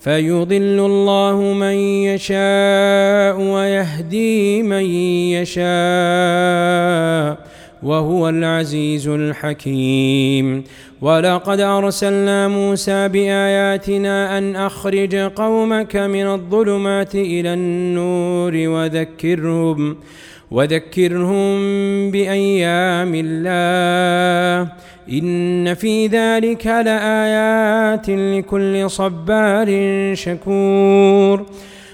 فيضل الله من يشاء ويهدي من يشاء وهو العزيز الحكيم. ولقد أرسلنا موسى بآياتنا أن أخرج قومك من الظلمات إلى النور وذكرهم وذكرهم بأيام الله. إن في ذلك لآيات لكل صبار شكور.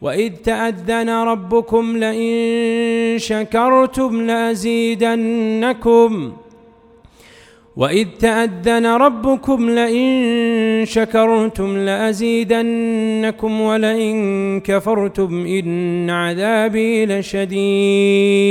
وإذ تأذن ربكم لئن شكرتم لأزيدنكم وإذ تأذن ربكم لئن شكرتم لأزيدنكم ولئن كفرتم إن عذابي لشديد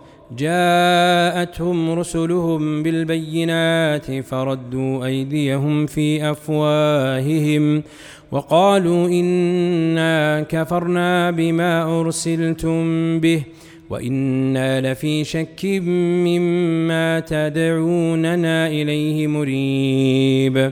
جاءتهم رسلهم بالبينات فردوا أيديهم في أفواههم وقالوا إنا كفرنا بما أرسلتم به وإنا لفي شك مما تدعوننا إليه مريب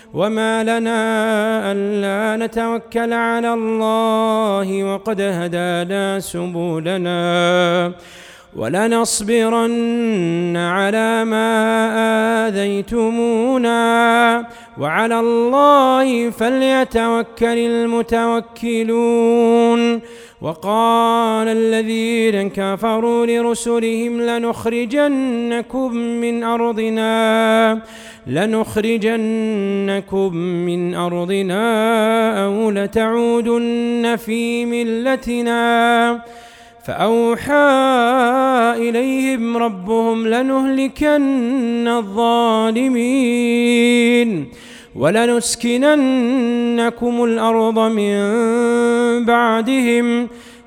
وما لنا ألا نتوكل على الله وقد هدانا سبلنا ولنصبرن على ما آذيتمونا. وعلى الله فليتوكل المتوكلون. وقال الذين كفروا لرسلهم لنخرجنكم من أرضنا لنخرجنكم من أرضنا أو لتعودن في ملتنا. فأوحى إليهم ربهم لنهلكن الظالمين ولنسكننكم الأرض من بعدهم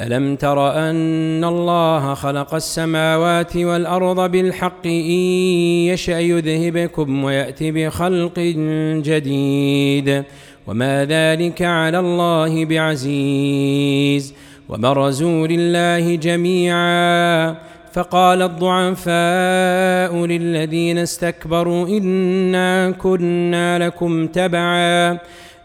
ألم تر أن الله خلق السماوات والأرض بالحق إن يشأ يذهبكم ويأتي بخلق جديد؟ وما ذلك على الله بعزيز. وبرزوا لله جميعا. فقال الضعفاء للذين استكبروا إنا كنا لكم تبعا.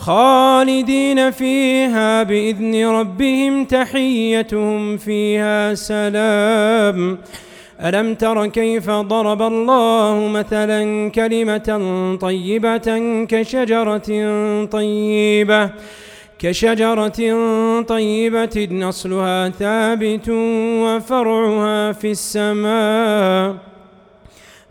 خالدين فيها بإذن ربهم تحيتهم فيها سلام. ألم تر كيف ضرب الله مثلا كلمة طيبة كشجرة طيبة؟ كشجرة طيبة أصلها ثابت وفرعها في السماء.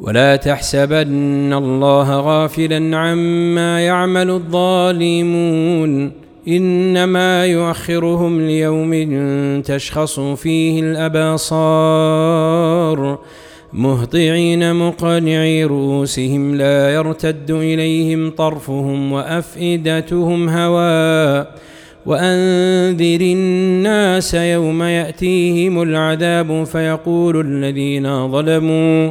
ولا تحسبن الله غافلا عما يعمل الظالمون. إنما يؤخرهم ليوم تشخص فيه الأبصار. مهطعين مقنعي رؤوسهم لا يرتد إليهم طرفهم وأفئدتهم هواء وأنذر الناس يوم يأتيهم العذاب فيقول الذين ظلموا